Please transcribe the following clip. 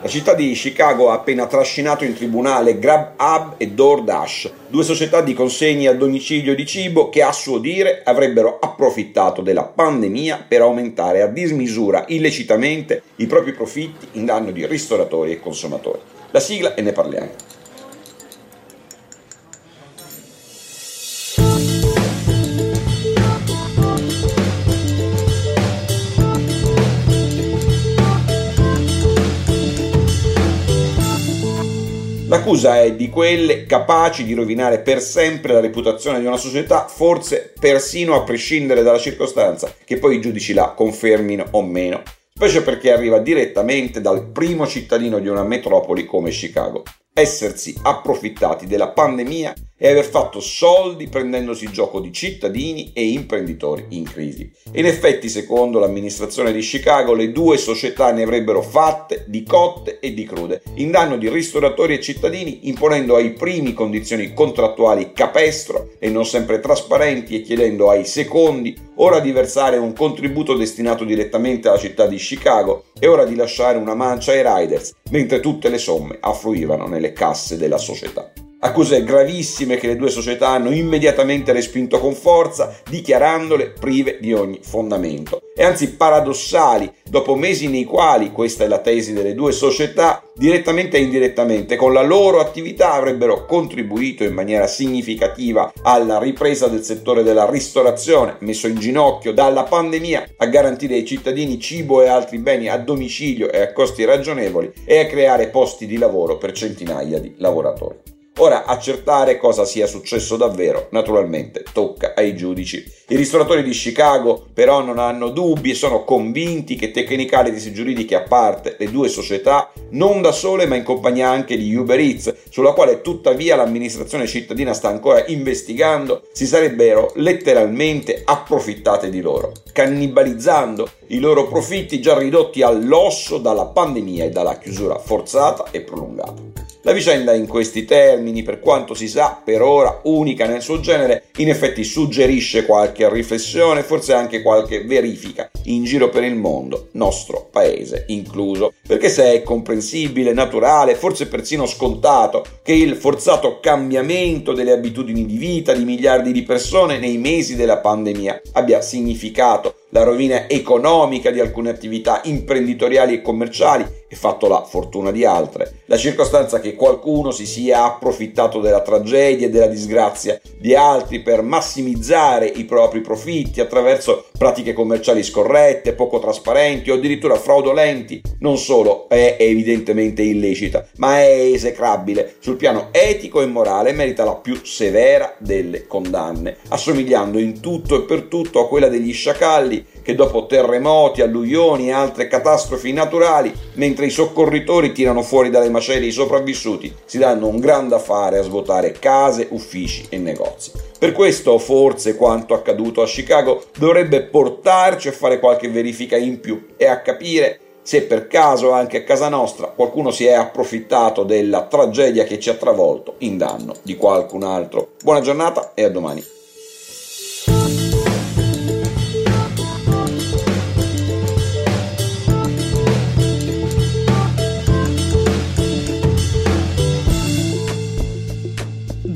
La città di Chicago ha appena trascinato in tribunale GrabHub e DoorDash, due società di consegna a domicilio di cibo che a suo dire avrebbero approfittato della pandemia per aumentare a dismisura illecitamente i propri profitti in danno di ristoratori e consumatori. La sigla e ne parliamo. L'accusa è di quelle capaci di rovinare per sempre la reputazione di una società, forse persino a prescindere dalla circostanza che poi i giudici la confermino o meno, specie perché arriva direttamente dal primo cittadino di una metropoli come Chicago. Essersi approfittati della pandemia e aver fatto soldi prendendosi gioco di cittadini e imprenditori in crisi. In effetti, secondo l'amministrazione di Chicago, le due società ne avrebbero fatte di cotte e di crude, in danno di ristoratori e cittadini, imponendo ai primi condizioni contrattuali capestro e non sempre trasparenti e chiedendo ai secondi ora di versare un contributo destinato direttamente alla città di Chicago e ora di lasciare una mancia ai riders, mentre tutte le somme affluivano nelle casse della società. Accuse gravissime che le due società hanno immediatamente respinto con forza, dichiarandole prive di ogni fondamento. E anzi paradossali, dopo mesi nei quali, questa è la tesi delle due società, direttamente e indirettamente, con la loro attività avrebbero contribuito in maniera significativa alla ripresa del settore della ristorazione, messo in ginocchio dalla pandemia, a garantire ai cittadini cibo e altri beni a domicilio e a costi ragionevoli e a creare posti di lavoro per centinaia di lavoratori. Ora, accertare cosa sia successo davvero, naturalmente, tocca ai giudici. I ristoratori di Chicago però non hanno dubbi e sono convinti che tecnicalities giuridiche a parte, le due società, non da sole ma in compagnia anche di Uber Eats, sulla quale tuttavia l'amministrazione cittadina sta ancora investigando, si sarebbero letteralmente approfittate di loro, cannibalizzando i loro profitti già ridotti all'osso dalla pandemia e dalla chiusura forzata e prolungata. La vicenda in questi termini, per quanto si sa per ora unica nel suo genere, in effetti suggerisce qualche riflessione, forse anche qualche verifica in giro per il mondo, nostro paese incluso, perché se è comprensibile, naturale, forse persino scontato che il forzato cambiamento delle abitudini di vita di miliardi di persone nei mesi della pandemia abbia significato la rovina economica di alcune attività imprenditoriali e commerciali e fatto la fortuna di altre, la circostanza che qualcuno si sia approfittato della tragedia e della disgrazia di altri per massimizzare i propri profitti attraverso pratiche commerciali scorrette, poco trasparenti o addirittura fraudolenti, non solo è evidentemente illecita, ma è esecrabile. Sul piano etico e morale e merita la più severa delle condanne, assomigliando in tutto e per tutto a quella degli sciacalli che dopo terremoti, alluvioni e altre catastrofi naturali, mentre i soccorritori tirano fuori dalle macerie i sopravvissuti, si danno un gran da fare a svuotare case, uffici e negozi. Per questo forse quanto accaduto a Chicago dovrebbe portarci a fare qualche verifica in più e a capire se per caso anche a casa nostra qualcuno si è approfittato della tragedia che ci ha travolto in danno di qualcun altro. Buona giornata e a domani.